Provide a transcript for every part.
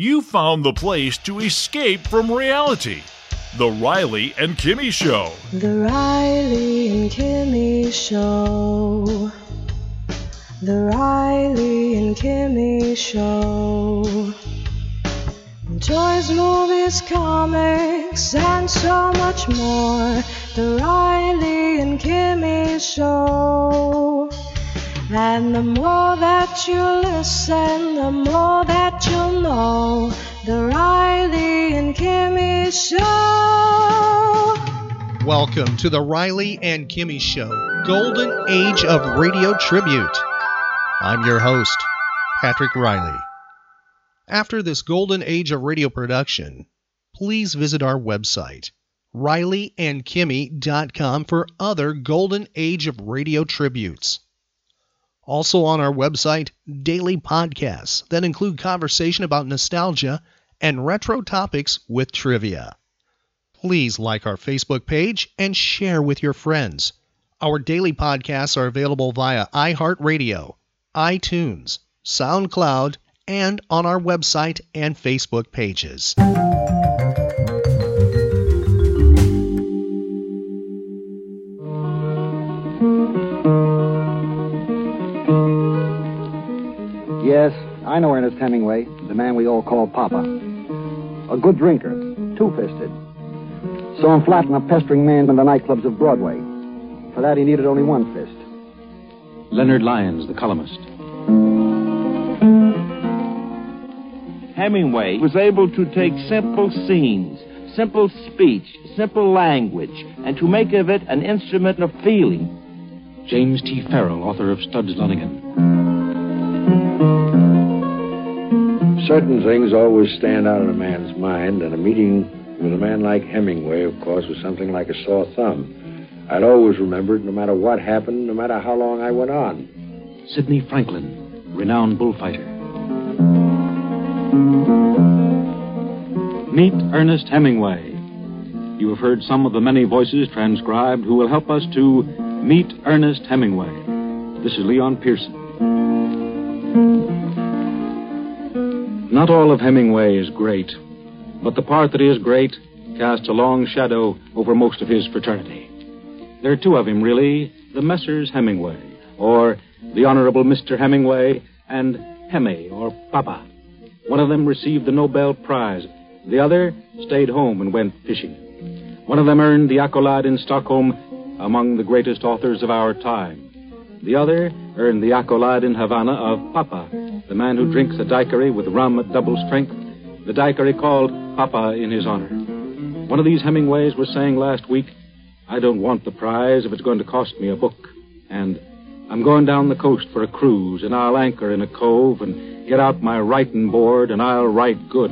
You found the place to escape from reality. The Riley and Kimmy Show. The Riley and Kimmy Show. The Riley and Kimmy Show. Toys, movies, comics, and so much more. The Riley and Kimmy Show. And the more that you listen, the more that you'll know. The Riley and Kimmy Show. Welcome to the Riley and Kimmy Show, Golden Age of Radio Tribute. I'm your host, Patrick Riley. After this golden age of radio production, please visit our website, rileyandkimmy.com, for other golden age of radio tributes. Also on our website, daily podcasts that include conversation about nostalgia and retro topics with trivia. Please like our Facebook page and share with your friends. Our daily podcasts are available via iHeartRadio, iTunes, SoundCloud, and on our website and Facebook pages. Yes, I know Ernest Hemingway, the man we all call Papa. A good drinker, two fisted. Saw him flatten a pestering man in the nightclubs of Broadway. For that, he needed only one fist. Leonard Lyons, the columnist. Hemingway was able to take simple scenes, simple speech, simple language, and to make of it an instrument of feeling. James T. Farrell, author of Studs Lonigan. Certain things always stand out in a man's mind, and a meeting with a man like Hemingway, of course, was something like a sore thumb. I'd always remember it no matter what happened, no matter how long I went on. Sidney Franklin, renowned bullfighter. Meet Ernest Hemingway. You have heard some of the many voices transcribed who will help us to meet Ernest Hemingway. This is Leon Pearson. Not all of Hemingway is great, but the part that is great casts a long shadow over most of his fraternity. There are two of him, really the Messrs. Hemingway, or the Honorable Mr. Hemingway, and Hemi, or Papa. One of them received the Nobel Prize, the other stayed home and went fishing. One of them earned the accolade in Stockholm among the greatest authors of our time. The other earned the accolade in Havana of Papa, the man who drinks a daiquiri with rum at double strength, the daiquiri called Papa in his honor. One of these Hemingways was saying last week, I don't want the prize if it's going to cost me a book. And I'm going down the coast for a cruise, and I'll anchor in a cove and get out my writing board, and I'll write good.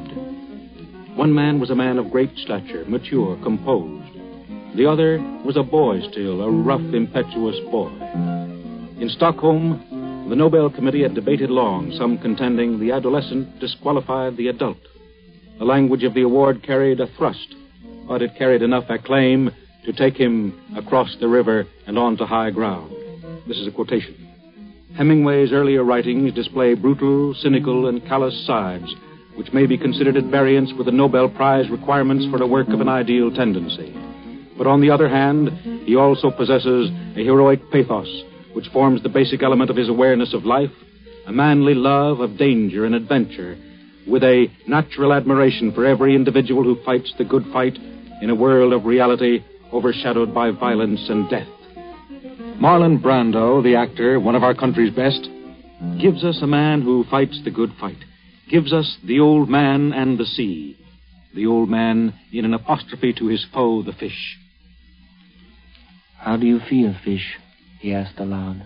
One man was a man of great stature, mature, composed. The other was a boy still, a rough, impetuous boy. In Stockholm, the Nobel Committee had debated long, some contending the adolescent disqualified the adult. The language of the award carried a thrust, but it carried enough acclaim to take him across the river and onto high ground. This is a quotation. Hemingway's earlier writings display brutal, cynical, and callous sides, which may be considered at variance with the Nobel Prize requirements for a work of an ideal tendency. But on the other hand, he also possesses a heroic pathos, which forms the basic element of his awareness of life, a manly love of danger and adventure, with a natural admiration for every individual who fights the good fight in a world of reality overshadowed by violence and death. Marlon Brando, the actor, one of our country's best, gives us a man who fights the good fight, gives us the old man and the sea, the old man in an apostrophe to his foe, the fish. How do you feel, fish? He asked aloud.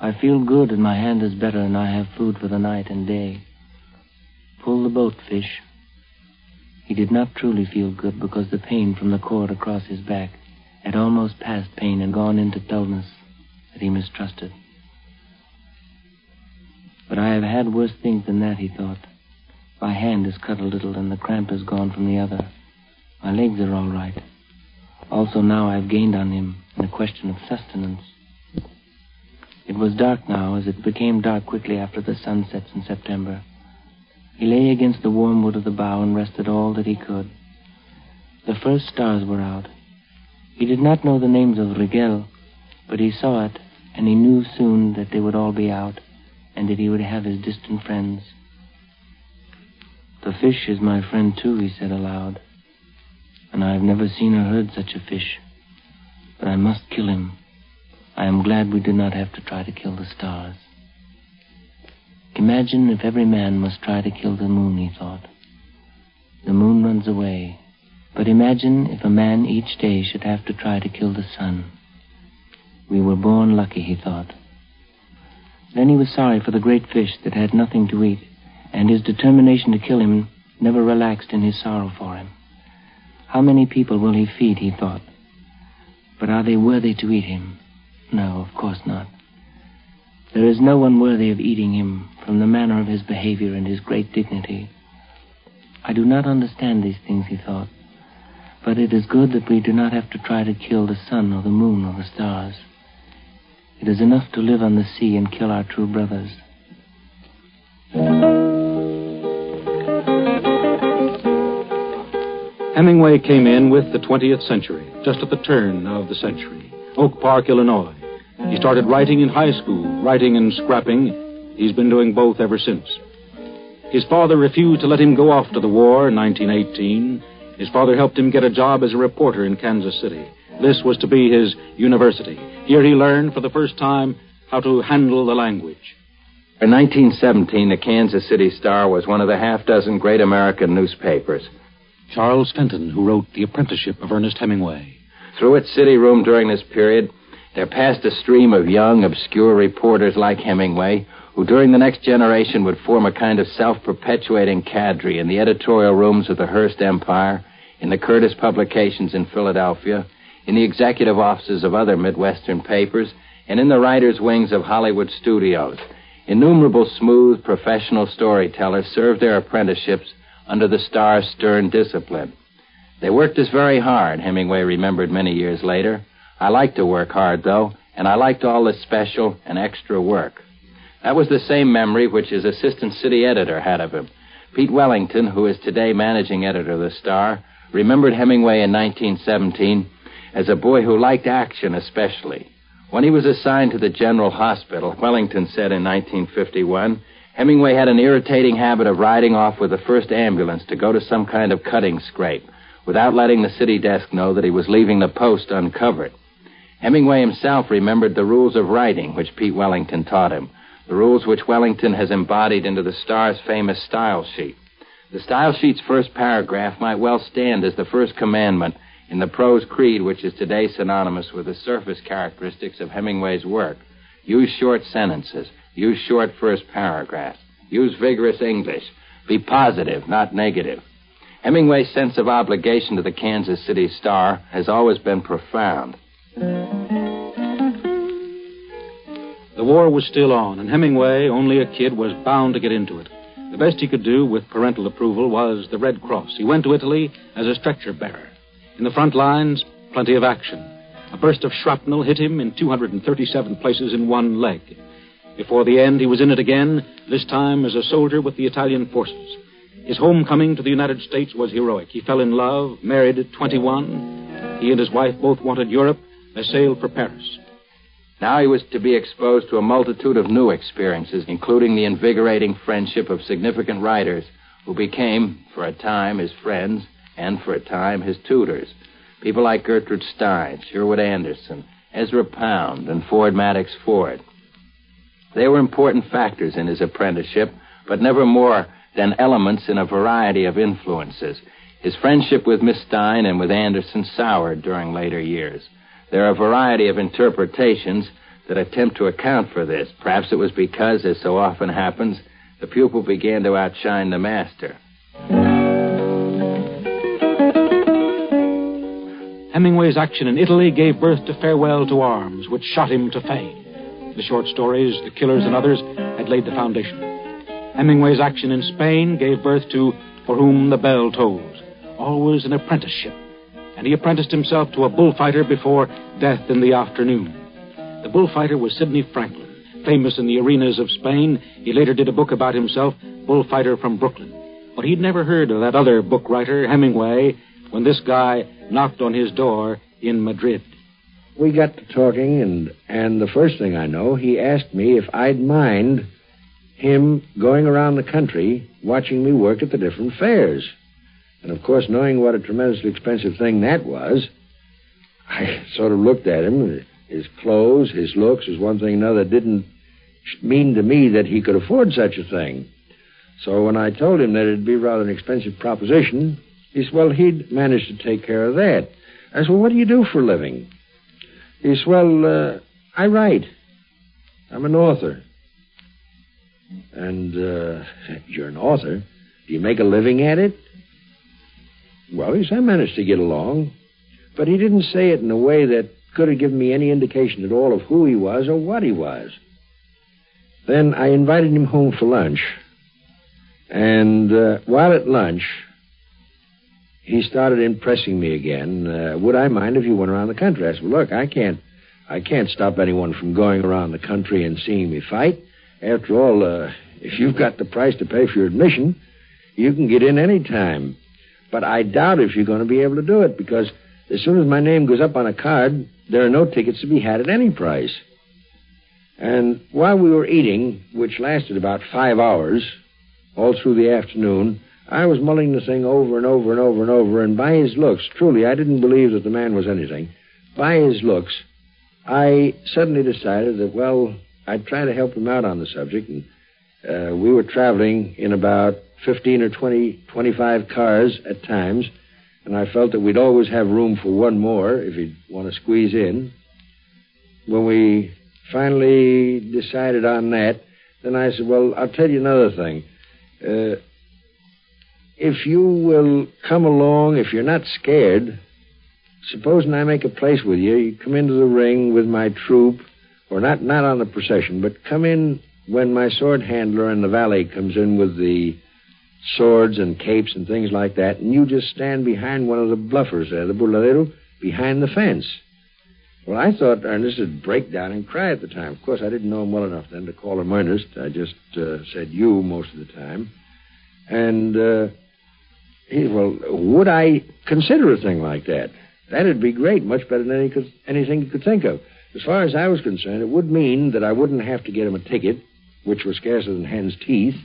I feel good, and my hand is better, and I have food for the night and day. Pull the boat, fish. He did not truly feel good because the pain from the cord across his back had almost passed pain and gone into dullness that he mistrusted. But I have had worse things than that, he thought. My hand is cut a little, and the cramp is gone from the other. My legs are all right. Also, now I've gained on him in the question of sustenance. It was dark now, as it became dark quickly after the sun sets in September. He lay against the warm wood of the bough and rested all that he could. The first stars were out. He did not know the names of Rigel, but he saw it, and he knew soon that they would all be out, and that he would have his distant friends. The fish is my friend, too, he said aloud, and I have never seen or heard such a fish. But I must kill him. I am glad we did not have to try to kill the stars. Imagine if every man must try to kill the moon, he thought. The moon runs away. But imagine if a man each day should have to try to kill the sun. We were born lucky, he thought. Then he was sorry for the great fish that had nothing to eat, and his determination to kill him never relaxed in his sorrow for him. How many people will he feed, he thought. But are they worthy to eat him? No, of course not. There is no one worthy of eating him from the manner of his behavior and his great dignity. I do not understand these things, he thought, but it is good that we do not have to try to kill the sun or the moon or the stars. It is enough to live on the sea and kill our true brothers. Hemingway came in with the 20th century, just at the turn of the century. Oak Park, Illinois. He started writing in high school, writing and scrapping. He's been doing both ever since. His father refused to let him go off to the war in 1918. His father helped him get a job as a reporter in Kansas City. This was to be his university. Here he learned for the first time how to handle the language. In 1917, the Kansas City Star was one of the half dozen great American newspapers. Charles Fenton, who wrote The Apprenticeship of Ernest Hemingway. Through its city room during this period, there passed a stream of young, obscure reporters like Hemingway, who during the next generation would form a kind of self perpetuating cadre in the editorial rooms of the Hearst Empire, in the Curtis publications in Philadelphia, in the executive offices of other Midwestern papers, and in the writers' wings of Hollywood studios. Innumerable smooth, professional storytellers served their apprenticeships under the star's stern discipline. They worked us very hard, Hemingway remembered many years later. I liked to work hard, though, and I liked all the special and extra work. That was the same memory which his assistant city editor had of him. Pete Wellington, who is today managing editor of the Star, remembered Hemingway in 1917 as a boy who liked action especially. When he was assigned to the General Hospital, Wellington said in 1951, Hemingway had an irritating habit of riding off with the first ambulance to go to some kind of cutting scrape without letting the city desk know that he was leaving the post uncovered. Hemingway himself remembered the rules of writing which Pete Wellington taught him, the rules which Wellington has embodied into the Star's famous style sheet. The style sheet's first paragraph might well stand as the first commandment in the prose creed which is today synonymous with the surface characteristics of Hemingway's work. Use short sentences. Use short first paragraphs. Use vigorous English. Be positive, not negative. Hemingway's sense of obligation to the Kansas City Star has always been profound. The war was still on, and Hemingway, only a kid, was bound to get into it. The best he could do with parental approval was the Red Cross. He went to Italy as a stretcher bearer. In the front lines, plenty of action. A burst of shrapnel hit him in 237 places in one leg. Before the end, he was in it again, this time as a soldier with the Italian forces. His homecoming to the United States was heroic. He fell in love, married at 21. He and his wife both wanted Europe. They sailed for Paris. Now he was to be exposed to a multitude of new experiences, including the invigorating friendship of significant writers who became, for a time, his friends and, for a time, his tutors. People like Gertrude Stein, Sherwood Anderson, Ezra Pound, and Ford Madox Ford. They were important factors in his apprenticeship, but never more than elements in a variety of influences. His friendship with Miss Stein and with Anderson soured during later years. There are a variety of interpretations that attempt to account for this. Perhaps it was because, as so often happens, the pupil began to outshine the master. Hemingway's action in Italy gave birth to Farewell to Arms, which shot him to fame. The short stories, The Killers, and others had laid the foundation. Hemingway's action in Spain gave birth to For Whom the Bell Tolls, always an apprenticeship. And he apprenticed himself to a bullfighter before Death in the Afternoon. The bullfighter was Sidney Franklin, famous in the arenas of Spain. He later did a book about himself, Bullfighter from Brooklyn. But he'd never heard of that other book writer, Hemingway, when this guy knocked on his door in Madrid. We got to talking, and and the first thing I know, he asked me if I'd mind him going around the country watching me work at the different fairs. And of course, knowing what a tremendously expensive thing that was, I sort of looked at him. His clothes, his looks, was one thing another didn't mean to me that he could afford such a thing. So when I told him that it'd be rather an expensive proposition, he said, well, he'd manage to take care of that. I said, well, what do you do for a living? Said, well, uh, I write. I'm an author. And, uh, you're an author? Do you make a living at it? Well, he said, I managed to get along. But he didn't say it in a way that could have given me any indication at all of who he was or what he was. Then I invited him home for lunch. And uh, while at lunch, he started impressing me again. Uh, would I mind if you went around the country? I said, well, look, I can't, I can't stop anyone from going around the country and seeing me fight. After all, uh, if you've got the price to pay for your admission, you can get in any time. But I doubt if you're going to be able to do it because as soon as my name goes up on a card, there are no tickets to be had at any price. And while we were eating, which lasted about five hours, all through the afternoon, I was mulling the thing over and over and over and over, and by his looks, truly, I didn't believe that the man was anything. By his looks, I suddenly decided that, well, I'd try to help him out on the subject, and uh, we were traveling in about 15 or 20, 25 cars at times, and I felt that we'd always have room for one more if he'd want to squeeze in. When we finally decided on that, then I said, Well, I'll tell you another thing. Uh, if you will come along, if you're not scared, supposing I make a place with you, you come into the ring with my troop, or not, not on the procession, but come in when my sword handler and the valet comes in with the swords and capes and things like that, and you just stand behind one of the bluffers there, the burladero, behind the fence. Well, I thought Ernest would break down and cry at the time. Of course, I didn't know him well enough then to call him Ernest. I just uh, said you most of the time. And uh, well, would I consider a thing like that? That'd be great, much better than any, anything you could think of. As far as I was concerned, it would mean that I wouldn't have to get him a ticket, which was scarcer than hen's teeth.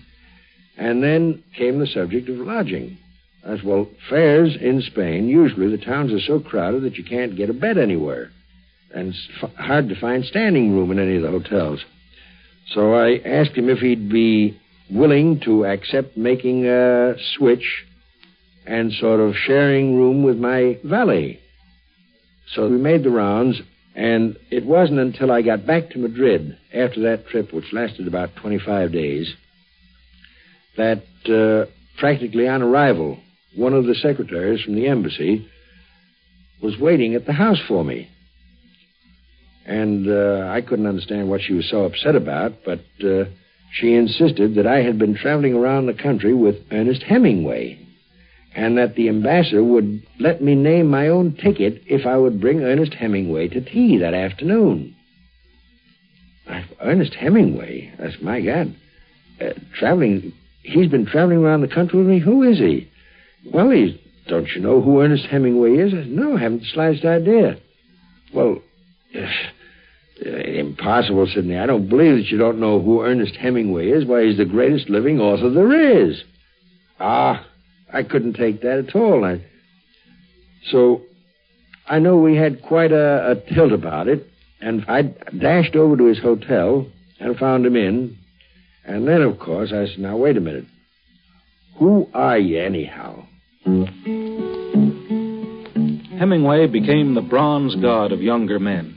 And then came the subject of lodging. As well, fairs in Spain, usually the towns are so crowded that you can't get a bed anywhere. And it's f- hard to find standing room in any of the hotels. So I asked him if he'd be willing to accept making a switch and sort of sharing room with my valet. So we made the rounds, and it wasn't until I got back to Madrid after that trip, which lasted about 25 days, that uh, practically on arrival, one of the secretaries from the embassy was waiting at the house for me. And uh, I couldn't understand what she was so upset about, but uh, she insisted that I had been traveling around the country with Ernest Hemingway, and that the ambassador would let me name my own ticket if I would bring Ernest Hemingway to tea that afternoon. Ernest Hemingway? That's my God. Uh, traveling He's been traveling around the country with me. Who is he? Well, he's. Don't you know who Ernest Hemingway is? I said, no, I haven't the slightest idea. Well, uh, impossible, Sidney. I don't believe that you don't know who Ernest Hemingway is. Why, he's the greatest living author there is. Ah, I couldn't take that at all. I, so, I know we had quite a, a tilt about it, and I dashed over to his hotel and found him in, and then, of course, I said, now, wait a minute. Who are you, anyhow? Hemingway became the bronze god of younger men.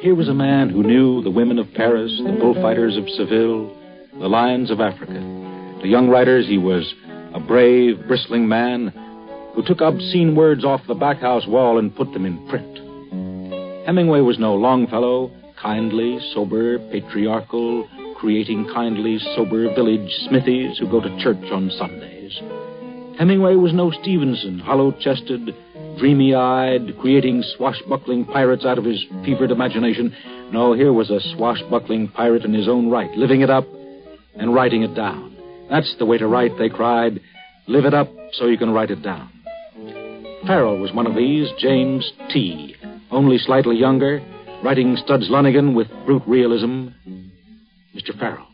Here was a man who knew the women of Paris, the bullfighters of Seville, the lions of Africa. To young writers, he was a brave, bristling man who took obscene words off the backhouse wall and put them in print. Hemingway was no Longfellow, kindly, sober, patriarchal, creating kindly, sober village smithies who go to church on Sundays. Hemingway was no Stevenson, hollow chested, dreamy eyed, creating swashbuckling pirates out of his fevered imagination. No, here was a swashbuckling pirate in his own right, living it up and writing it down. That's the way to write, they cried. Live it up so you can write it down. Farrell was one of these, James T., only slightly younger, writing Studs Lonigan with brute realism. Mr. Farrell.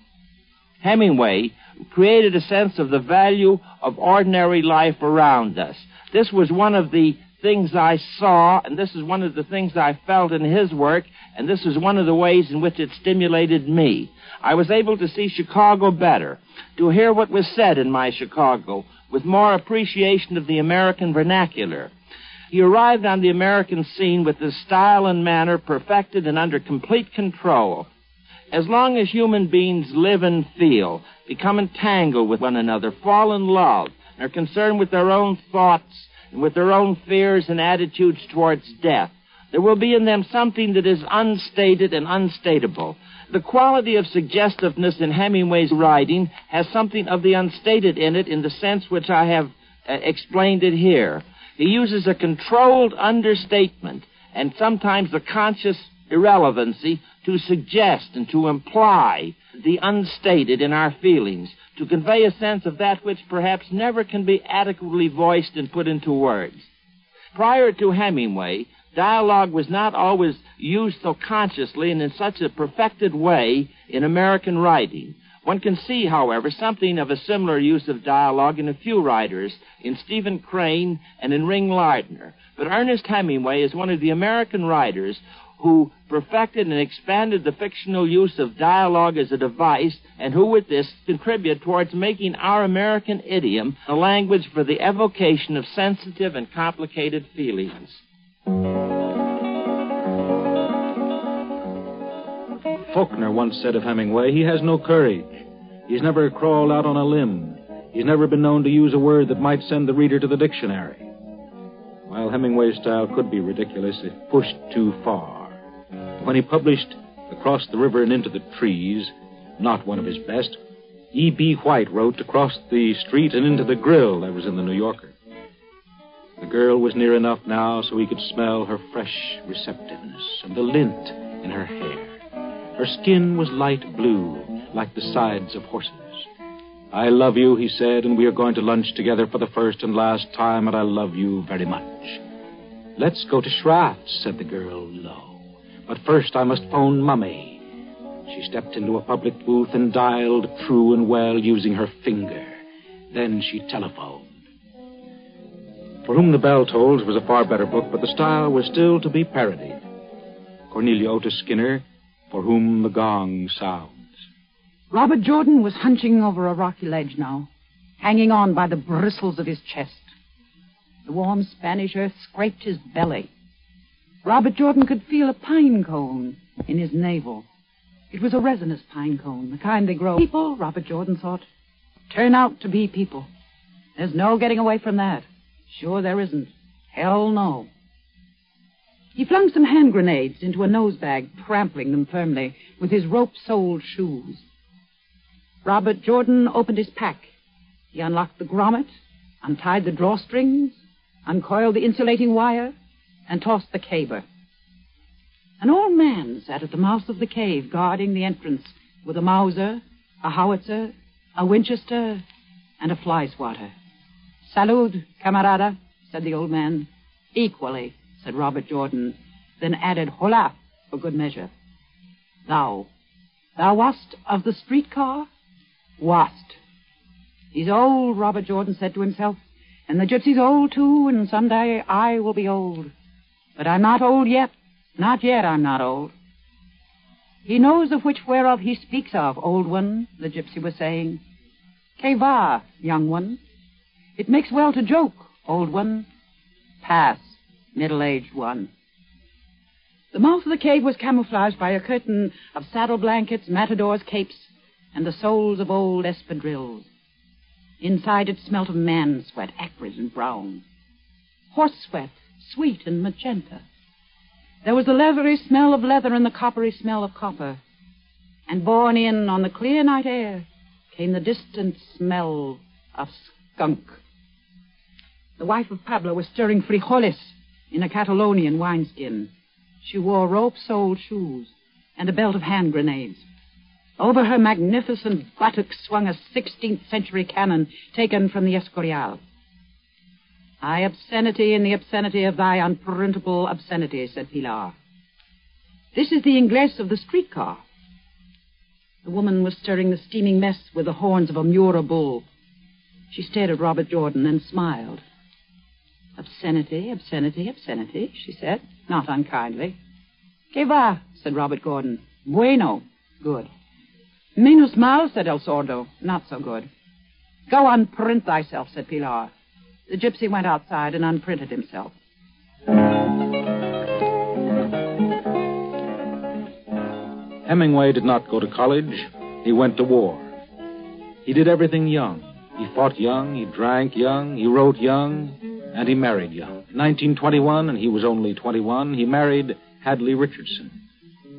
Hemingway created a sense of the value of ordinary life around us. This was one of the things I saw, and this is one of the things I felt in his work, and this is one of the ways in which it stimulated me. I was able to see Chicago better, to hear what was said in my Chicago with more appreciation of the American vernacular. He arrived on the American scene with his style and manner perfected and under complete control. As long as human beings live and feel, become entangled with one another, fall in love, and are concerned with their own thoughts and with their own fears and attitudes towards death, there will be in them something that is unstated and unstatable. The quality of suggestiveness in Hemingway's writing has something of the unstated in it in the sense which I have uh, explained it here. He uses a controlled understatement and sometimes a conscious irrelevancy to suggest and to imply the unstated in our feelings, to convey a sense of that which perhaps never can be adequately voiced and put into words. Prior to Hemingway, dialogue was not always used so consciously and in such a perfected way in American writing. One can see, however, something of a similar use of dialogue in a few writers, in Stephen Crane and in Ring Lardner. But Ernest Hemingway is one of the American writers who perfected and expanded the fictional use of dialogue as a device, and who with this contribute towards making our American idiom a language for the evocation of sensitive and complicated feelings. Faulkner once said of Hemingway, he has no courage. He's never crawled out on a limb. He's never been known to use a word that might send the reader to the dictionary. While Hemingway's style could be ridiculous, it pushed too far. When he published Across the River and Into the Trees, not one of his best, E.B. White wrote Across the Street and Into the Grill that was in the New Yorker. The girl was near enough now so he could smell her fresh receptiveness and the lint in her hair. Her skin was light blue, like the sides of horses. I love you, he said, and we are going to lunch together for the first and last time, and I love you very much. Let's go to Schrafft's, said the girl low. But first I must phone Mummy. She stepped into a public booth and dialed true and well using her finger. Then she telephoned. For Whom the Bell Tolls was a far better book, but the style was still to be parodied. Cornelia Otis Skinner for whom the gong sounds. Robert Jordan was hunching over a rocky ledge now, hanging on by the bristles of his chest. The warm Spanish earth scraped his belly. Robert Jordan could feel a pine cone in his navel. It was a resinous pine cone, the kind they grow. People, Robert Jordan thought, turn out to be people. There's no getting away from that. Sure there isn't. Hell no. He flung some hand grenades into a nosebag, trampling them firmly with his rope-soled shoes. Robert Jordan opened his pack. He unlocked the grommet, untied the drawstrings, uncoiled the insulating wire, and tossed the caber. An old man sat at the mouth of the cave, guarding the entrance with a Mauser, a howitzer, a Winchester, and a fly swatter. Salud, camarada, said the old man. Equally, said Robert Jordan, then added, Hola, for good measure. Thou, thou wast of the streetcar? Wast. He's old, Robert Jordan said to himself, and the gypsy's old too, and someday I will be old. But I'm not old yet. Not yet I'm not old. He knows of which whereof he speaks of, old one, the gypsy was saying. Que va, young one? It makes well to joke, old one. Pass middle-aged one. The mouth of the cave was camouflaged by a curtain of saddle blankets, matadors' capes, and the soles of old espadrilles. Inside it smelt of man sweat, acrid and brown. Horse sweat, sweet and magenta. There was the leathery smell of leather and the coppery smell of copper. And borne in on the clear night air came the distant smell of skunk. The wife of Pablo was stirring frijoles in a Catalonian wineskin. She wore rope-soled shoes and a belt of hand grenades. Over her magnificent buttocks swung a 16th century cannon taken from the Escorial. High obscenity in the obscenity of thy unprintable obscenity, said Pilar. This is the inglés of the streetcar. The woman was stirring the steaming mess with the horns of a Miura bull. She stared at Robert Jordan and smiled. Obscenity, obscenity, obscenity, she said, not unkindly. Que va, said Robert Jordan. Bueno, good. Menos mal, said El Sordo, not so good. Go unprint thyself, said Pilar. The gypsy went outside and unprinted himself. Hemingway did not go to college. He went to war. He did everything young. He fought young, he drank young, he wrote young, and he married young. 1921, and he was only 21, he married Hadley Richardson.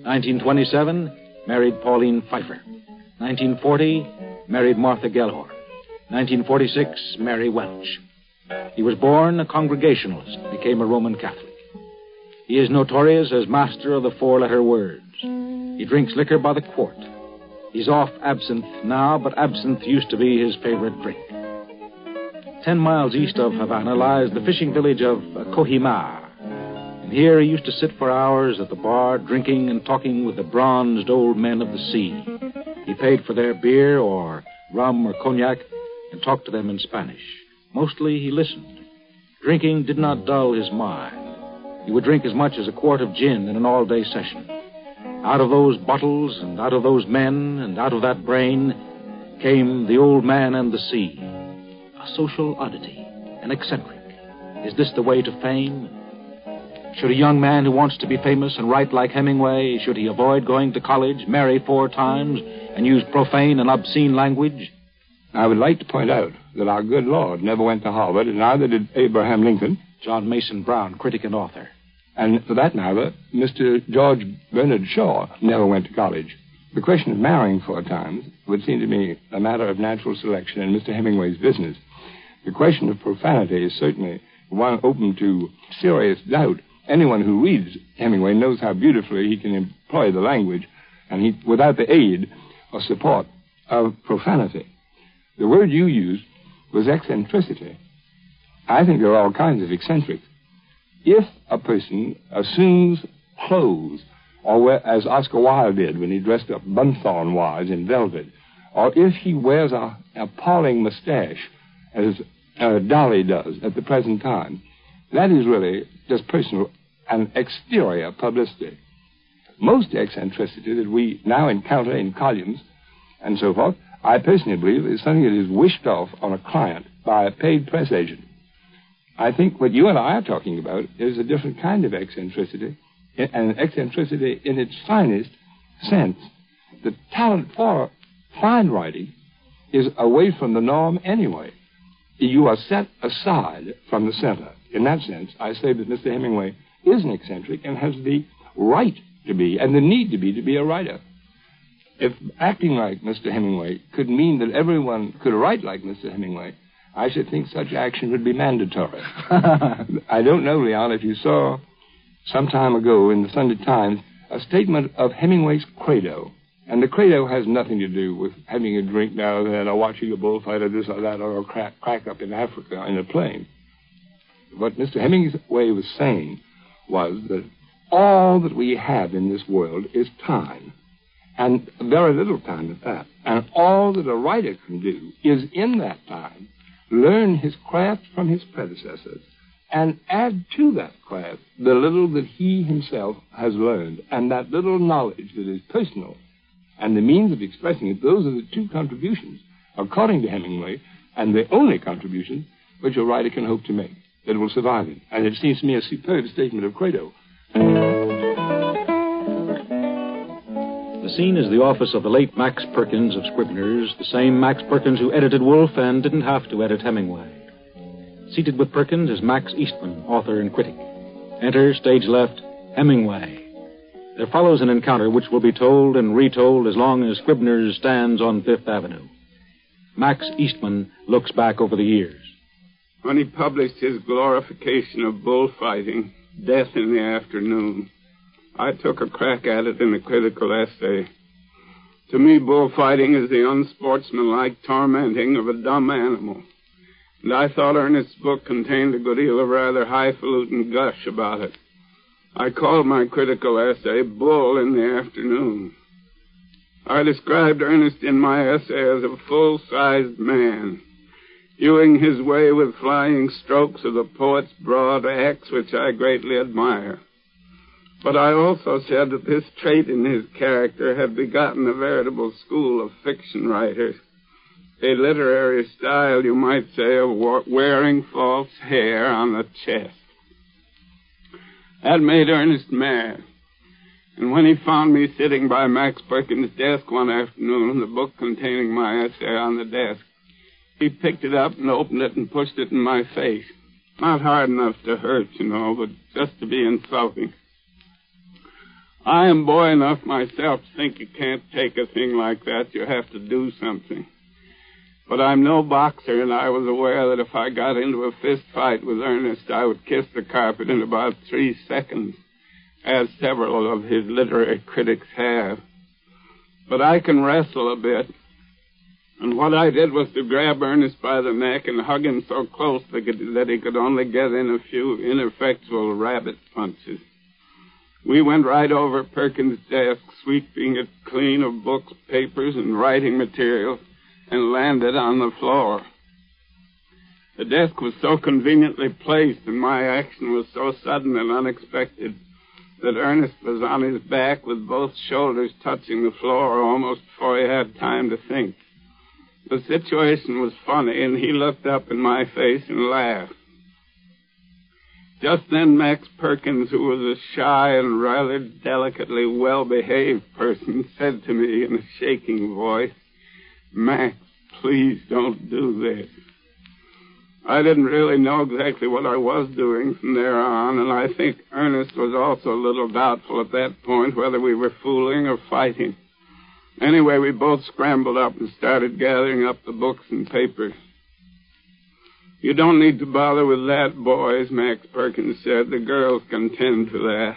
1927, married Pauline Pfeiffer. 1940, married Martha Gellhorn. 1946, Mary Welsh. He was born a Congregationalist, became a Roman Catholic. He is notorious as master of the four letter words. He drinks liquor by the quart. He's off absinthe now, but absinthe used to be his favorite drink. Ten miles east of Havana lies the fishing village of Cojimar. And here he used to sit for hours at the bar, drinking and talking with the bronzed old men of the sea. He paid for their beer or rum or cognac and talked to them in Spanish. Mostly he listened. Drinking did not dull his mind. He would drink as much as a quart of gin in an all day session. Out of those bottles and out of those men and out of that brain came the old man and the sea. A social oddity, an eccentric. Is this the way to fame? Should a young man who wants to be famous and write like Hemingway, should he avoid going to college, marry four times, and use profane and obscene language? I would like to point out that our good Lord never went to Harvard, and neither did Abraham Lincoln. John Mason Brown, critic and author. And for that matter, Mr. George Bernard Shaw never went to college. The question of marrying four times would seem to me a matter of natural selection in Mr. Hemingway's business. The question of profanity is certainly one open to serious doubt. Anyone who reads Hemingway knows how beautifully he can employ the language, and he, without the aid or support of profanity. The word you used was eccentricity. I think there are all kinds of eccentrics. If a person assumes clothes, or wear, as Oscar Wilde did when he dressed up Bunthorne wise in velvet, or if he wears a appalling mustache, as uh, Dalí does at the present time, that is really just personal and exterior publicity. Most eccentricity that we now encounter in columns and so forth, I personally believe is something that is wished off on a client by a paid press agent. I think what you and I are talking about is a different kind of eccentricity, an eccentricity in its finest sense. The talent for fine writing is away from the norm anyway. You are set aside from the center. In that sense, I say that Mr. Hemingway is an eccentric and has the right to be and the need to be to be a writer. If acting like Mr. Hemingway could mean that everyone could write like Mr. Hemingway, I should think such action would be mandatory. I don't know, Leon, if you saw some time ago in the Sunday Times a statement of Hemingway's credo. And the credo has nothing to do with having a drink now and then, or watching a bullfight, or this or that, or a crack, crack up in Africa in a plane. What Mr. Hemingway was saying was that all that we have in this world is time, and very little time at that. And all that a writer can do is in that time learn his craft from his predecessors and add to that craft the little that he himself has learned and that little knowledge that is personal and the means of expressing it. Those are the two contributions, according to Hemingway, and the only contribution which a writer can hope to make that will survive him. And it seems to me a superb statement of credo. The scene is the office of the late Max Perkins of Scribner's, the same Max Perkins who edited Wolfe and didn't have to edit Hemingway. Seated with Perkins is Max Eastman, author and critic. Enter, stage left, Hemingway. There follows an encounter which will be told and retold as long as Scribner's stands on Fifth Avenue. Max Eastman looks back over the years. when he published his glorification of bullfighting, Death in the Afternoon. I took a crack at it in a critical essay. To me, bullfighting is the unsportsmanlike tormenting of a dumb animal. And I thought Ernest's book contained a good deal of rather highfalutin gush about it. I called my critical essay Bull in the Afternoon. I described Ernest in my essay as a full-sized man, hewing his way with flying strokes of the poet's broad axe, which I greatly admire. But I also said that this trait in his character had begotten a veritable school of fiction writers, a literary style, you might say, of wearing false hair on the chest. That made Ernest mad. And when he found me sitting by Max Perkins' desk one afternoon, the book containing my essay on the desk, he picked it up and opened it and pushed it in my face. Not hard enough to hurt, you know, but just to be insulting. I am boy enough myself to think you can't take a thing like that. You have to do something. But I'm no boxer, and I was aware that if I got into a fist fight with Ernest, I would kiss the carpet in about three seconds, as several of his literary critics have. But I can wrestle a bit. And what I did was to grab Ernest by the neck and hug him so close that he could only get in a few ineffectual rabbit punches. We went right over Perkins' desk, sweeping it clean of books, papers, and writing materials, and landed on the floor. The desk was so conveniently placed and my action was so sudden and unexpected that Ernest was on his back with both shoulders touching the floor almost before he had time to think. The situation was funny, and he looked up in my face and laughed. Just then, Max Perkins, who was a shy and rather delicately well behaved person, said to me in a shaking voice, Max, please don't do this. I didn't really know exactly what I was doing from there on, and I think Ernest was also a little doubtful at that point whether we were fooling or fighting. Anyway, we both scrambled up and started gathering up the books and papers. You don't need to bother with that, boys, Max Perkins said. The girls can tend to that.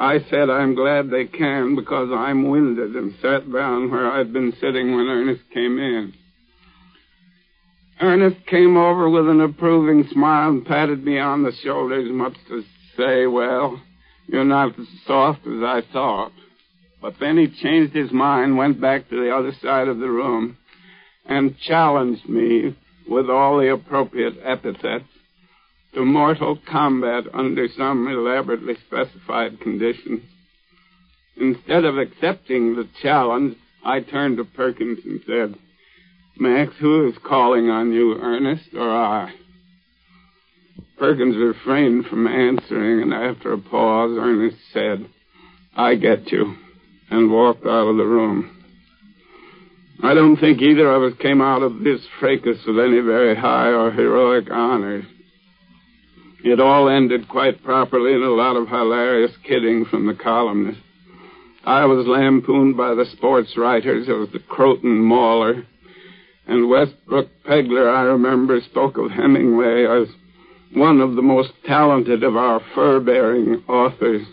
I said I'm glad they can because I'm winded and sat down where I'd been sitting when Ernest came in. Ernest came over with an approving smile and patted me on the shoulders, much to say, well, you're not as soft as I thought. But then he changed his mind, went back to the other side of the room, and challenged me with all the appropriate epithets to mortal combat under some elaborately specified conditions. Instead of accepting the challenge, I turned to Perkins and said, Max, who is calling on you, Ernest or I? Perkins refrained from answering, and after a pause, Ernest said, I get you, and walked out of the room. I don't think either of us came out of this fracas with any very high or heroic honors. It all ended quite properly in a lot of hilarious kidding from the columnists. I was lampooned by the sports writers as the Croton Mauler, and Westbrook Pegler, I remember, spoke of Hemingway as one of the most talented of our fur-bearing authors.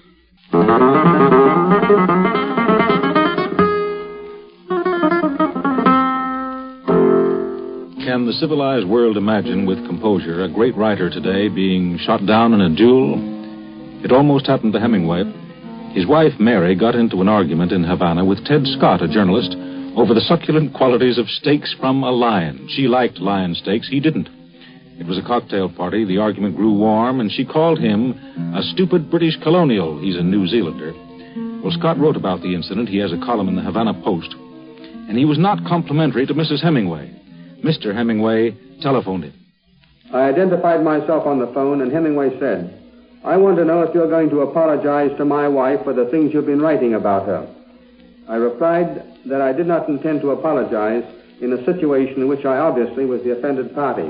Can the civilized world imagine with composure a great writer today being shot down in a duel? It almost happened to Hemingway. His wife, Mary, got into an argument in Havana with Ted Scott, a journalist, over the succulent qualities of steaks from a lion. She liked lion steaks, he didn't. It was a cocktail party. The argument grew warm, and she called him a stupid British colonial. He's a New Zealander. Well, Scott wrote about the incident. He has a column in the Havana Post. And he was not complimentary to Mrs. Hemingway. Mr. Hemingway telephoned him. I identified myself on the phone, and Hemingway said, I want to know if you're going to apologize to my wife for the things you've been writing about her. I replied that I did not intend to apologize in a situation in which I obviously was the offended party.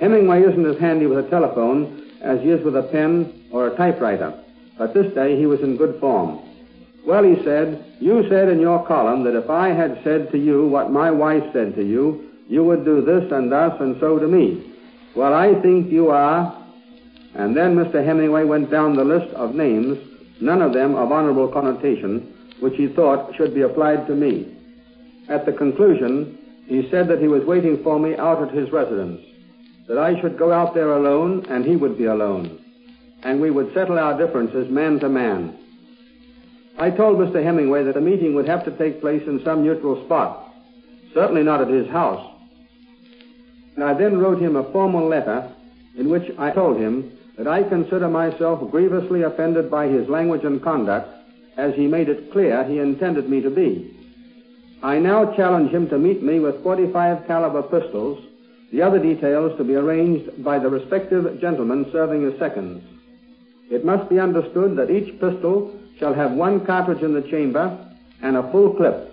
Hemingway isn't as handy with a telephone as he is with a pen or a typewriter, but this day he was in good form. Well, he said, you said in your column that if I had said to you what my wife said to you, you would do this and thus and so to me. Well, I think you are. And then Mr. Hemingway went down the list of names, none of them of honorable connotation, which he thought should be applied to me. At the conclusion, he said that he was waiting for me out at his residence, that I should go out there alone and he would be alone, and we would settle our differences man to man. I told Mr. Hemingway that a meeting would have to take place in some neutral spot, certainly not at his house. And I then wrote him a formal letter in which I told him that I consider myself grievously offended by his language and conduct, as he made it clear he intended me to be. I now challenge him to meet me with 45 caliber pistols, the other details to be arranged by the respective gentlemen serving as seconds. It must be understood that each pistol shall have one cartridge in the chamber and a full clip.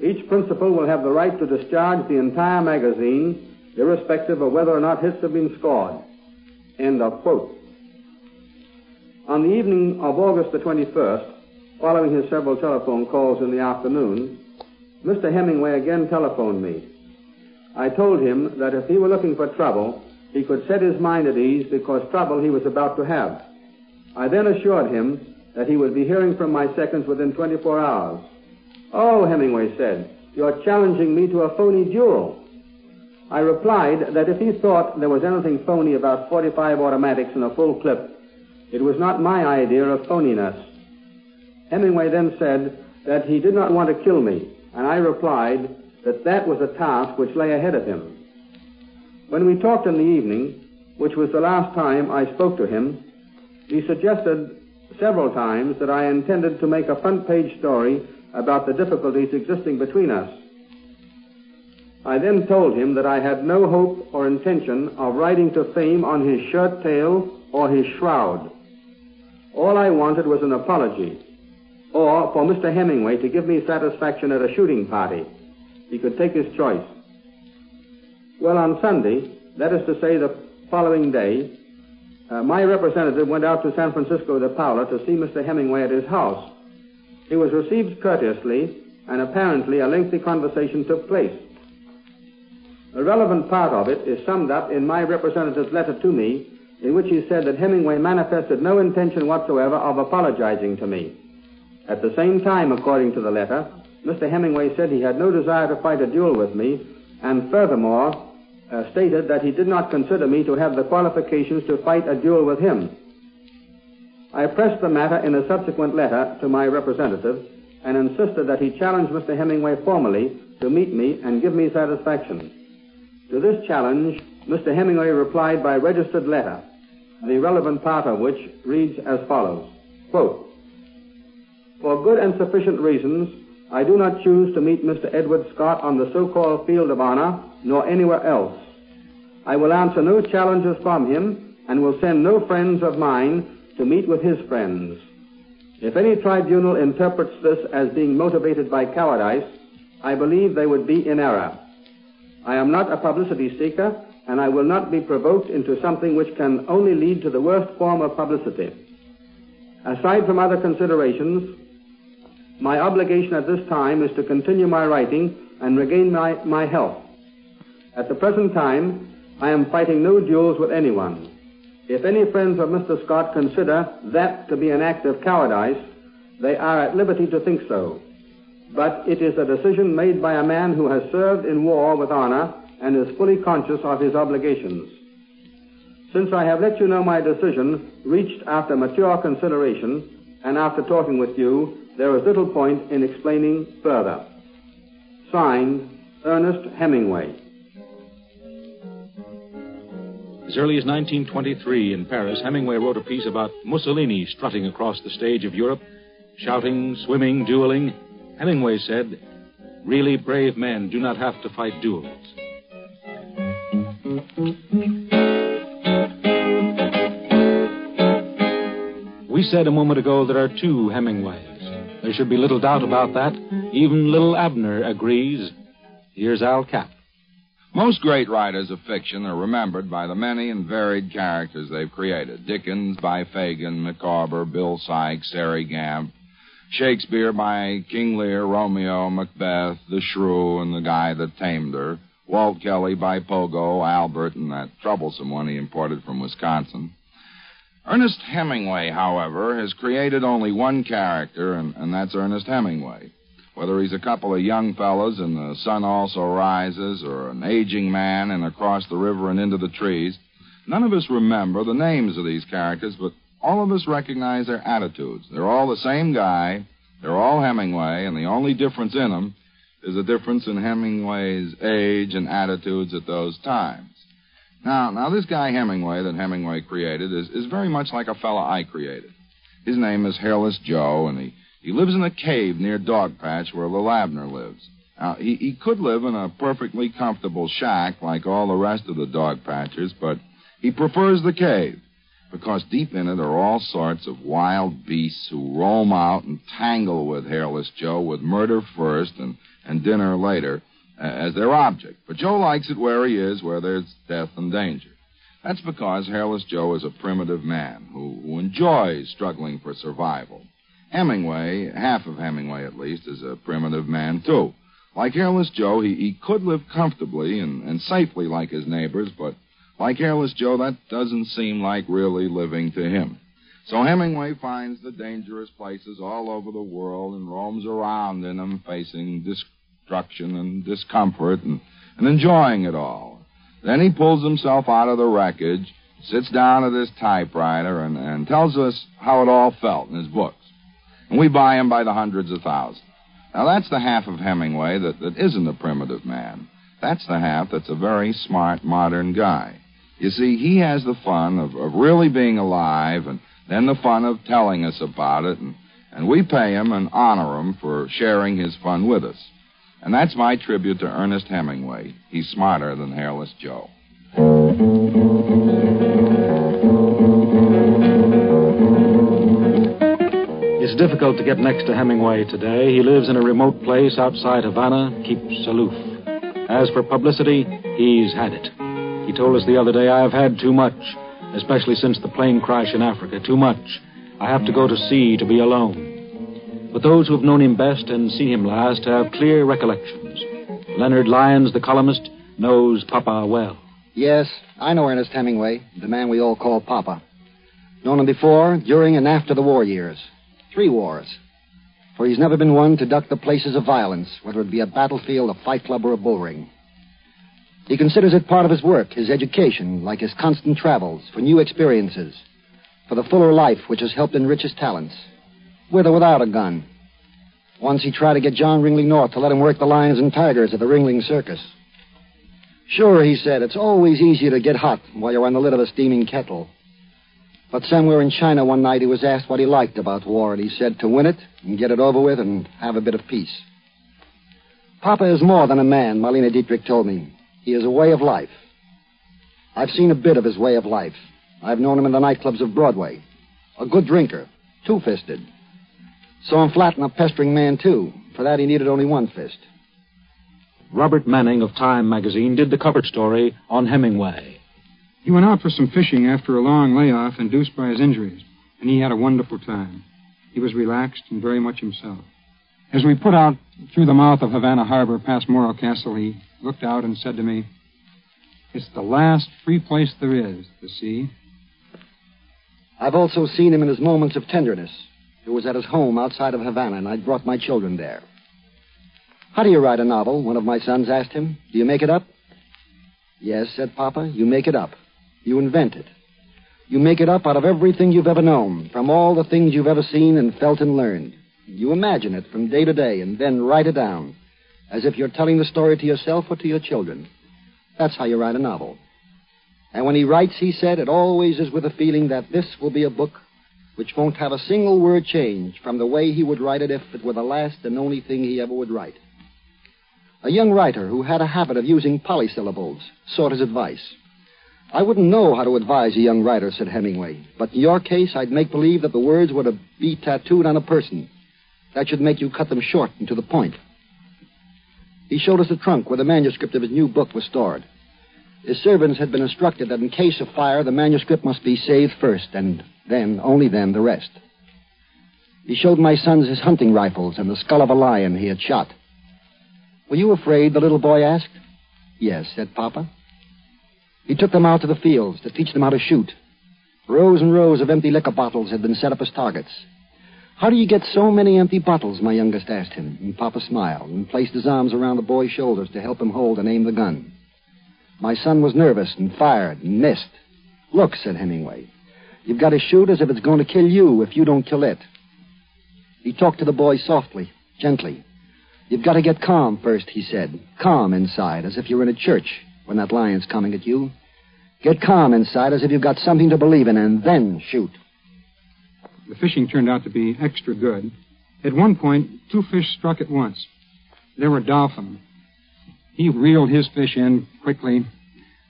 Each principal will have the right to discharge the entire magazine, irrespective of whether or not hits have been scored. End of quote. On the evening of August the 21st, following his several telephone calls in the afternoon, Mr. Hemingway again telephoned me. I told him that if he were looking for trouble, he could set his mind at ease because trouble he was about to have. I then assured him that he would be hearing from my seconds within 24 hours. Oh, Hemingway said, you're challenging me to a phony duel. I replied that if he thought there was anything phony about 45 automatics in a full clip, it was not my idea of phoniness. Hemingway then said that he did not want to kill me, and I replied that that was a task which lay ahead of him. When we talked in the evening, which was the last time I spoke to him, he suggested several times that I intended to make a front page story about the difficulties existing between us. I then told him that I had no hope or intention of riding to fame on his shirt tail or his shroud. All I wanted was an apology, or for Mr. Hemingway to give me satisfaction at a shooting party. He could take his choice. Well, on Sunday, that is to say the following day, uh, my representative went out to San Francisco de Paula to see Mr. Hemingway at his house. He was received courteously, and apparently a lengthy conversation took place. A relevant part of it is summed up in my representative's letter to me, in which he said that Hemingway manifested no intention whatsoever of apologizing to me. At the same time, according to the letter, Mr. Hemingway said he had no desire to fight a duel with me, and furthermore, uh, stated that he did not consider me to have the qualifications to fight a duel with him. I pressed the matter in a subsequent letter to my representative and insisted that he challenge Mr. Hemingway formally to meet me and give me satisfaction. To this challenge, Mr. Hemingway replied by registered letter, the relevant part of which reads as follows, quote, For good and sufficient reasons, I do not choose to meet Mr. Edward Scott on the so-called field of honor, nor anywhere else. I will answer no challenges from him, and will send no friends of mine to meet with his friends. If any tribunal interprets this as being motivated by cowardice, I believe they would be in error. I am not a publicity seeker, and I will not be provoked into something which can only lead to the worst form of publicity. Aside from other considerations, my obligation at this time is to continue my writing and regain my, my health. At the present time, I am fighting no duels with anyone. If any friends of Mr. Scott consider that to be an act of cowardice, they are at liberty to think so. But it is a decision made by a man who has served in war with honor and is fully conscious of his obligations. Since I have let you know my decision, reached after mature consideration, and after talking with you, there is little point in explaining further. Signed, Ernest Hemingway. As early as 1923 in Paris, Hemingway wrote a piece about Mussolini strutting across the stage of Europe, shouting, swimming, dueling. Hemingway said, Really brave men do not have to fight duels. We said a moment ago there are two Hemingways. There should be little doubt about that. Even little Abner agrees. Here's Al Capp. Most great writers of fiction are remembered by the many and varied characters they've created. Dickens by Fagin, Micawber, Bill Sikes, Sairey Gamp. Shakespeare by King Lear, Romeo, Macbeth, the Shrew, and the guy that tamed her. Walt Kelly by Pogo, Albert, and that troublesome one he imported from Wisconsin. Ernest Hemingway, however, has created only one character, and, and that's Ernest Hemingway. Whether he's a couple of young fellows and The Sun Also Rises or an aging man and Across the River and Into the Trees, none of us remember the names of these characters, but all of us recognize their attitudes. They're all the same guy, they're all Hemingway, and the only difference in them is a difference in Hemingway's age and attitudes at those times. Now, now this guy Hemingway that Hemingway created is, is very much like a fellow I created. His name is Hairless Joe, and he, he lives in a cave near Dogpatch where Lil Abner lives. Now, he, he could live in a perfectly comfortable shack like all the rest of the dog patchers, but he prefers the cave because deep in it are all sorts of wild beasts who roam out and tangle with Hairless Joe with murder first and, and dinner later uh, as their object. But Joe likes it where he is, where there's death and danger. That's because Hairless Joe is a primitive man who, who enjoys struggling for survival. Hemingway, half of Hemingway at least, is a primitive man, too. Like Hairless Joe, he, he could live comfortably and, and safely like his neighbors, but like Hairless Joe, that doesn't seem like really living to him. So Hemingway finds the dangerous places all over the world and roams around in them, facing destruction and discomfort and, and enjoying it all. Then he pulls himself out of the wreckage, sits down at his typewriter, and, and tells us how it all felt in his books. And we buy him by the hundreds of thousands. Now, that's the half of Hemingway that, that isn't a primitive man. That's the half that's a very smart, modern guy. You see, he has the fun of, of really being alive and then the fun of telling us about it, and, and we pay him and honor him for sharing his fun with us. And that's my tribute to Ernest Hemingway. He's smarter than Hairless Joe. Difficult to get next to Hemingway today. He lives in a remote place outside Havana, keeps aloof. As for publicity, he's had it. He told us the other day, I have had too much, especially since the plane crash in Africa. Too much. I have to go to sea to be alone. But those who have known him best and seen him last have clear recollections. Leonard Lyons, the columnist, knows Papa well. Yes, I know Ernest Hemingway, the man we all call Papa. Known him before, during, and after the war years. Three wars. For he's never been one to duck the places of violence, whether it be a battlefield, a fight club, or a bull ring. He considers it part of his work, his education, like his constant travels, for new experiences, for the fuller life which has helped enrich his talents with or without a gun. Once he tried to get John Ringling North to let him work the lions and tigers at the Ringling Circus. Sure, he said, it's always easier to get hot while you're on the lid of a steaming kettle. But somewhere in China one night he was asked what he liked about war, and he said to win it and get it over with and have a bit of peace. Papa is more than a man, Marlene Dietrich told me. He is a way of life. I've seen a bit of his way of life. I've known him in the nightclubs of Broadway. A good drinker, two fisted, Saw him flatten a pestering man, too. For that, he needed only one fist. Robert Manning of Time magazine did the cover story on Hemingway. He went out for some fishing after a long layoff induced by his injuries, and he had a wonderful time. He was relaxed and very much himself. As we put out through the mouth of Havana Harbor past Morro Castle, he looked out and said to me, It's the last free place there is, the sea. I've also seen him in his moments of tenderness, who was at his home outside of Havana, and I'd brought my children there. How do you write a novel? One of my sons asked him. Do you make it up? Yes, said Papa, you make it up. You invent it. You make it up out of everything you've ever known, from all the things you've ever seen and felt and learned. You imagine it from day to day and then write it down, as if you're telling the story to yourself or to your children. That's how you write a novel. And when he writes, he said, it always is with a feeling that this will be a book which won't have a single word change from the way he would write it if it were the last and only thing he ever would write. A young writer who had a habit of using polysyllables sought his advice. I wouldn't know how to advise a young writer, said Hemingway, but in your case, I'd make believe that the words were to be tattooed on a person. That should make you cut them short and to the point. He showed us the trunk where the manuscript of his new book was stored. His servants had been instructed that in case of fire, the manuscript must be saved first, and then, only then, the rest. He showed my sons his hunting rifles and the skull of a lion he had shot. Were you afraid? the little boy asked. Yes, said Papa. He took them out to the fields to teach them how to shoot. Rows and rows of empty liquor bottles had been set up as targets. How do you get so many empty bottles? My youngest asked him, and Papa smiled and placed his arms around the boy's shoulders to help him hold and aim the gun. My son was nervous and fired and missed. Look, said Hemingway, you've got to shoot as if it's going to kill you if you don't kill it. He talked to the boy softly, gently. You've got to get calm first, he said. Calm inside, as if you're in a church when that lion's coming at you. Get calm inside, as if you've got something to believe in, and then shoot. The fishing turned out to be extra good. At one point, two fish struck at once. They were dolphin. He reeled his fish in quickly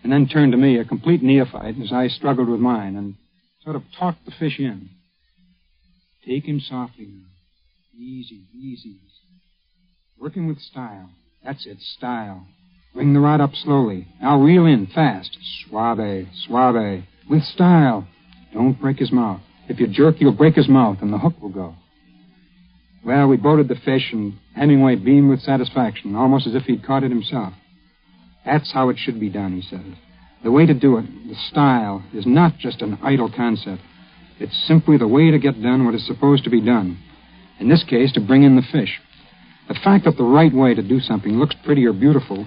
and then turned to me, a complete neophyte, as I struggled with mine and sort of talked the fish in. Take him softly now. Easy, easy. Working with style. That's it, style. Bring the rod up slowly. Now reel in fast. Suave, suave. With style. Don't break his mouth. If you jerk, you'll break his mouth and the hook will go. Well, we boated the fish, and Hemingway beamed with satisfaction, almost as if he'd caught it himself. That's how it should be done, he said. The way to do it, the style, is not just an idle concept. It's simply the way to get done what is supposed to be done. In this case, to bring in the fish. The fact that the right way to do something looks pretty or beautiful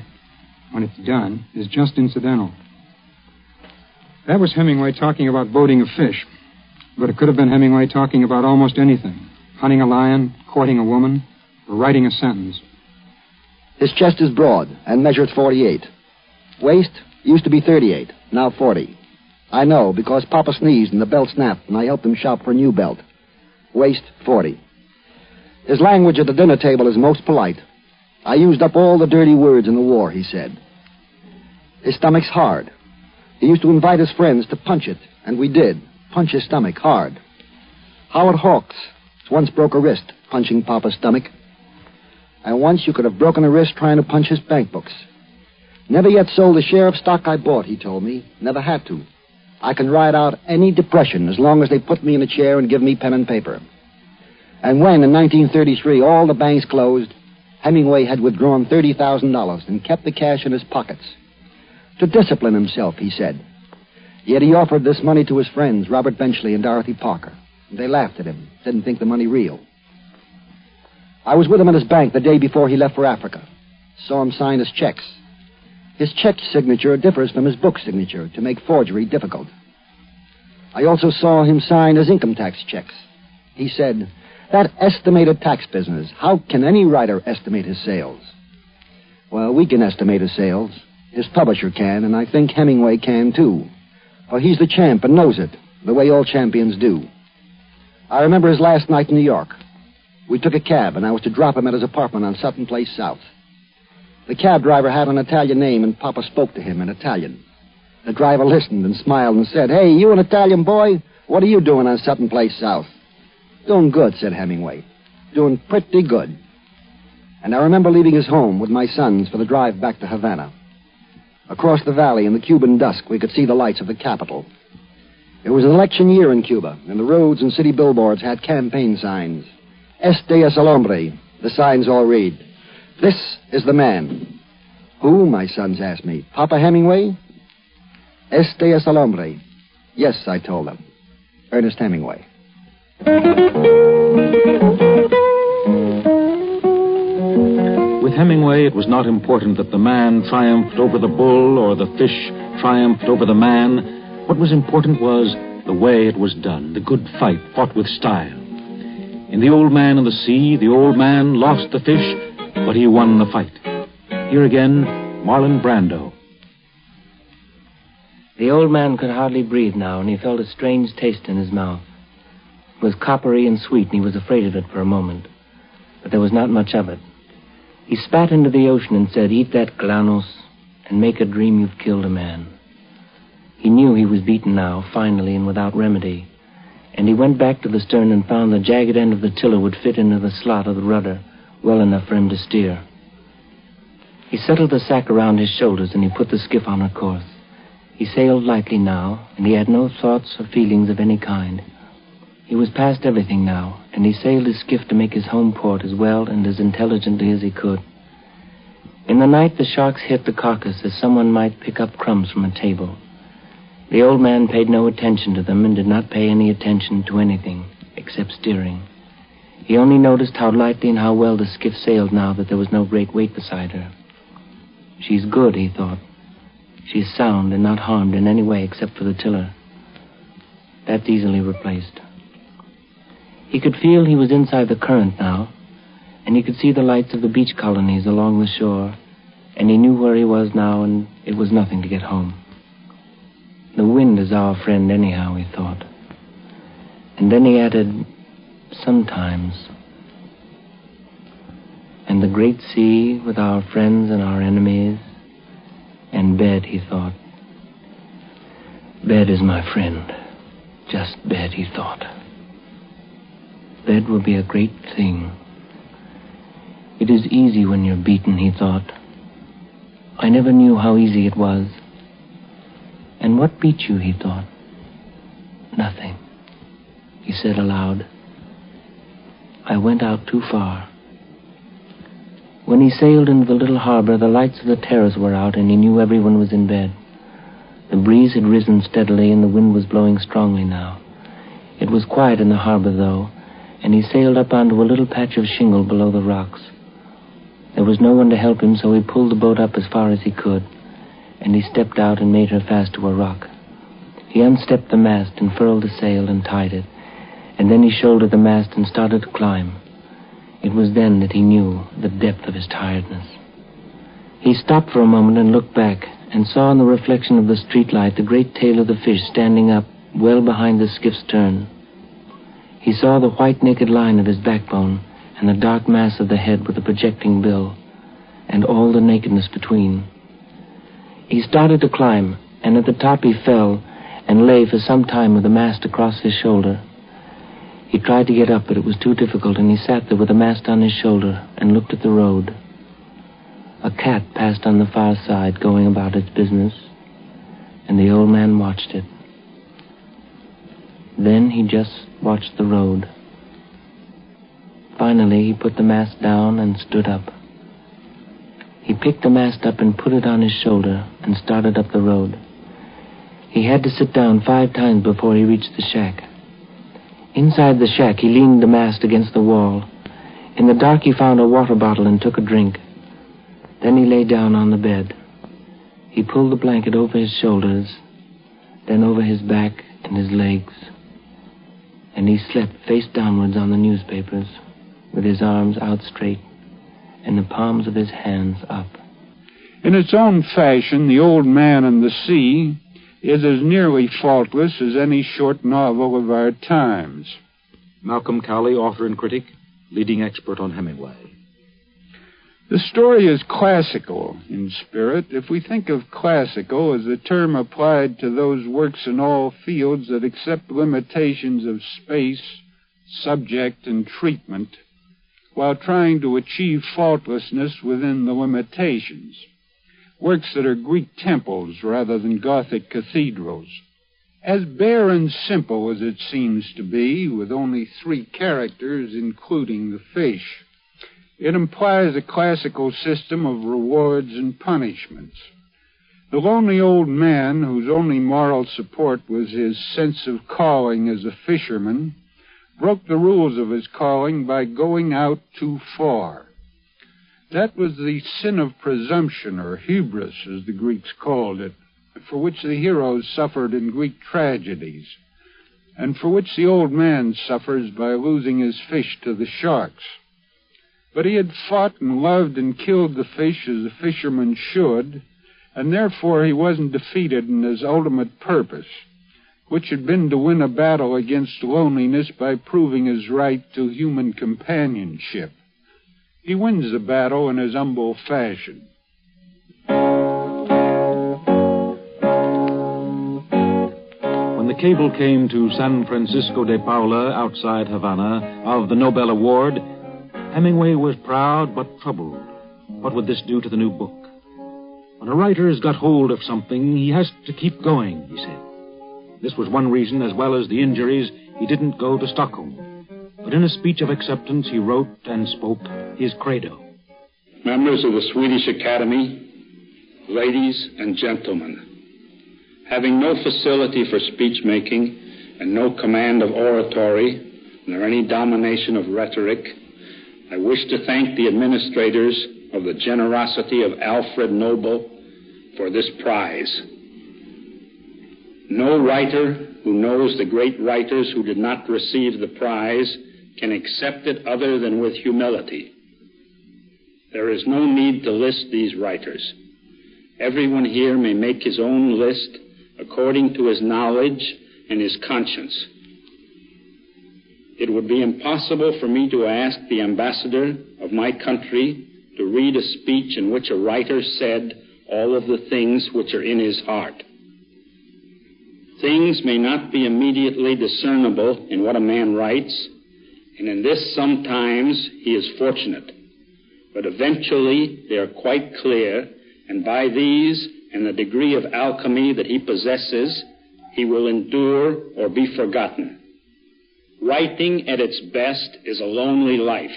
when it's done is just incidental. That was Hemingway talking about boating a fish, but it could have been Hemingway talking about almost anything hunting a lion, courting a woman, or writing a sentence. His chest is broad and measures 48. Waist used to be 38, now 40. I know because Papa sneezed and the belt snapped and I helped him shop for a new belt. Waist 40. His language at the dinner table is most polite. I used up all the dirty words in the war, he said. His stomach's hard. He used to invite his friends to punch it, and we did. Punch his stomach hard. Howard Hawks once broke a wrist punching Papa's stomach. And once you could have broken a wrist trying to punch his bank books. Never yet sold a share of stock I bought, he told me. Never had to. I can ride out any depression as long as they put me in a chair and give me pen and paper. And when, in 1933, all the banks closed, Hemingway had withdrawn $30,000 and kept the cash in his pockets. To discipline himself, he said. Yet he offered this money to his friends, Robert Benchley and Dorothy Parker. They laughed at him, didn't think the money real. I was with him at his bank the day before he left for Africa. Saw him sign his checks. His check signature differs from his book signature to make forgery difficult. I also saw him sign his income tax checks. He said, That estimated tax business, how can any writer estimate his sales? Well, we can estimate his sales. His publisher can, and I think Hemingway can too. For he's the champ and knows it, the way all champions do. I remember his last night in New York. We took a cab, and I was to drop him at his apartment on Sutton Place South. The cab driver had an Italian name, and Papa spoke to him in Italian. The driver listened and smiled and said, Hey, you an Italian boy? What are you doing on Sutton Place South? Doing good, said Hemingway. Doing pretty good. And I remember leaving his home with my sons for the drive back to Havana. Across the valley in the Cuban dusk, we could see the lights of the capital. It was an election year in Cuba, and the roads and city billboards had campaign signs. Este es el hombre. The signs all read, This is the man. Who, my sons asked me. Papa Hemingway? Este es el hombre. Yes, I told them. Ernest Hemingway. Hemingway, it was not important that the man triumphed over the bull or the fish triumphed over the man. What was important was the way it was done, the good fight fought with style. In The Old Man and the Sea, the old man lost the fish, but he won the fight. Here again, Marlon Brando. The old man could hardly breathe now, and he felt a strange taste in his mouth. It was coppery and sweet, and he was afraid of it for a moment. But there was not much of it. He spat into the ocean and said, Eat that galanos and make a dream you've killed a man. He knew he was beaten now, finally, and without remedy. And he went back to the stern and found the jagged end of the tiller would fit into the slot of the rudder well enough for him to steer. He settled the sack around his shoulders and he put the skiff on her course. He sailed lightly now, and he had no thoughts or feelings of any kind. He was past everything now, and he sailed his skiff to make his home port as well and as intelligently as he could. In the night, the sharks hit the carcass as someone might pick up crumbs from a table. The old man paid no attention to them and did not pay any attention to anything except steering. He only noticed how lightly and how well the skiff sailed now that there was no great weight beside her. She's good, he thought. She's sound and not harmed in any way except for the tiller. That's easily replaced. He could feel he was inside the current now, and he could see the lights of the beach colonies along the shore, and he knew where he was now, and it was nothing to get home. The wind is our friend, anyhow, he thought. And then he added, sometimes. And the great sea with our friends and our enemies, and bed, he thought. Bed is my friend. Just bed, he thought. Bed will be a great thing. It is easy when you're beaten, he thought. I never knew how easy it was. And what beat you, he thought? Nothing, he said aloud. I went out too far. When he sailed into the little harbor, the lights of the terrace were out, and he knew everyone was in bed. The breeze had risen steadily, and the wind was blowing strongly now. It was quiet in the harbor, though, and he sailed up onto a little patch of shingle below the rocks. There was no one to help him, so he pulled the boat up as far as he could, and he stepped out and made her fast to a rock. He unstepped the mast and furled the sail and tied it, and then he shouldered the mast and started to climb. It was then that he knew the depth of his tiredness. He stopped for a moment and looked back and saw in the reflection of the streetlight the great tail of the fish standing up well behind the skiff's stern. He saw the white naked line of his backbone and the dark mass of the head with the projecting bill, and all the nakedness between. He started to climb, and at the top he fell and lay for some time with the mast across his shoulder. He tried to get up, but it was too difficult, and he sat there with the mast on his shoulder and looked at the road. A cat passed on the far side, going about its business, and the old man watched it. Then he just watched the road. Finally, he put the mast down and stood up. He picked the mast up and put it on his shoulder and started up the road. He had to sit down five times before he reached the shack. Inside the shack, he leaned the mast against the wall. In the dark, he found a water bottle and took a drink. Then he lay down on the bed. He pulled the blanket over his shoulders, then over his back and his legs. And he slept face downwards on the newspapers with his arms out straight and the palms of his hands up. In its own fashion, The Old Man and the Sea is as nearly faultless as any short novel of our times. Malcolm Cowley, author and critic, leading expert on Hemingway. The story is classical in spirit. If we think of classical as a term applied to those works in all fields that accept limitations of space, subject, and treatment, while trying to achieve faultlessness within the limitations. Works that are Greek temples rather than Gothic cathedrals. As bare and simple as it seems to be, with only three characters, including the fish, it implies a classical system of rewards and punishments. The lonely old man, whose only moral support was his sense of calling as a fisherman, broke the rules of his calling by going out too far. That was the sin of presumption, or hubris, as the Greeks called it, for which the heroes suffered in Greek tragedies, and for which the old man suffers by losing his fish to the sharks. But he had fought and loved and killed the fish as a fisherman should, and therefore he wasn't defeated in his ultimate purpose which had been to win a battle against loneliness by proving his right to human companionship. He wins the battle in his humble fashion. When the cable came to San Francisco de Paula, outside Havana, of the Nobel Award, Hemingway was proud but troubled. What would this do to the new book? When a writer's got hold of something, he has to keep going, he said. This was one reason, as well as the injuries, he didn't go to Stockholm. But in a speech of acceptance, he wrote and spoke his credo members of the Swedish Academy, ladies and gentlemen. Having no facility for speech making and no command of oratory, nor any domination of rhetoric, I wish to thank the administrators of the generosity of Alfred Nobel for this prize. No writer who knows the great writers who did not receive the prize can accept it other than with humility. There is no need to list these writers. Everyone here may make his own list according to his knowledge and his conscience. It would be impossible for me to ask the ambassador of my country to read a speech in which a writer said all of the things which are in his heart. Things may not be immediately discernible in what a man writes, and in this sometimes he is fortunate. But eventually they are quite clear, and by these and the degree of alchemy that he possesses, he will endure or be forgotten. Writing at its best is a lonely life.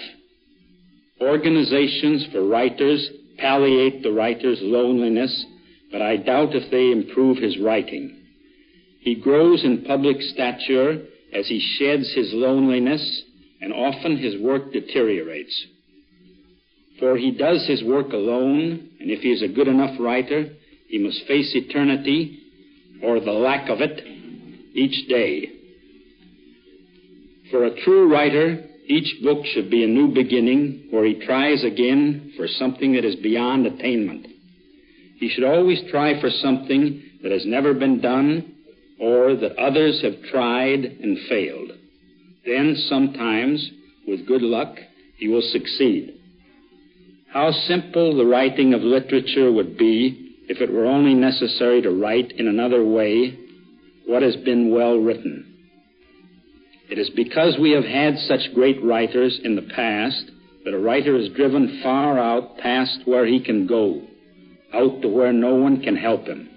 Organizations for writers palliate the writer's loneliness, but I doubt if they improve his writing. He grows in public stature as he sheds his loneliness, and often his work deteriorates. For he does his work alone, and if he is a good enough writer, he must face eternity, or the lack of it, each day. For a true writer, each book should be a new beginning where he tries again for something that is beyond attainment. He should always try for something that has never been done or that others have tried and failed. Then, sometimes, with good luck, he will succeed. How simple the writing of literature would be if it were only necessary to write in another way what has been well written. It is because we have had such great writers in the past that a writer is driven far out past where he can go, out to where no one can help him.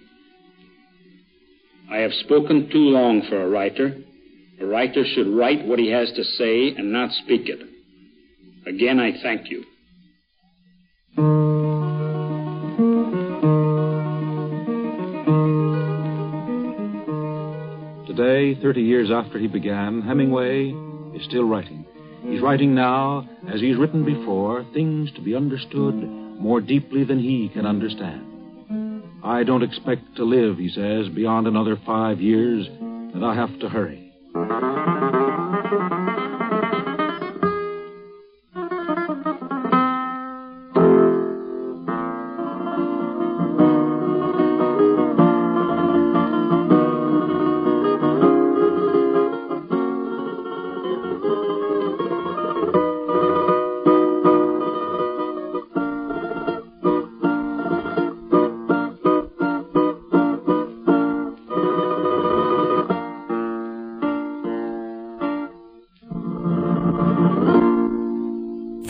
I have spoken too long for a writer. A writer should write what he has to say and not speak it. Again, I thank you. Today, 30 years after he began, Hemingway is still writing. He's writing now, as he's written before, things to be understood more deeply than he can understand. I don't expect to live, he says, beyond another five years, and I have to hurry.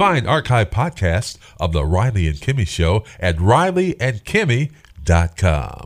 Find archive podcasts of The Riley and Kimmy Show at rileyandkimmy.com.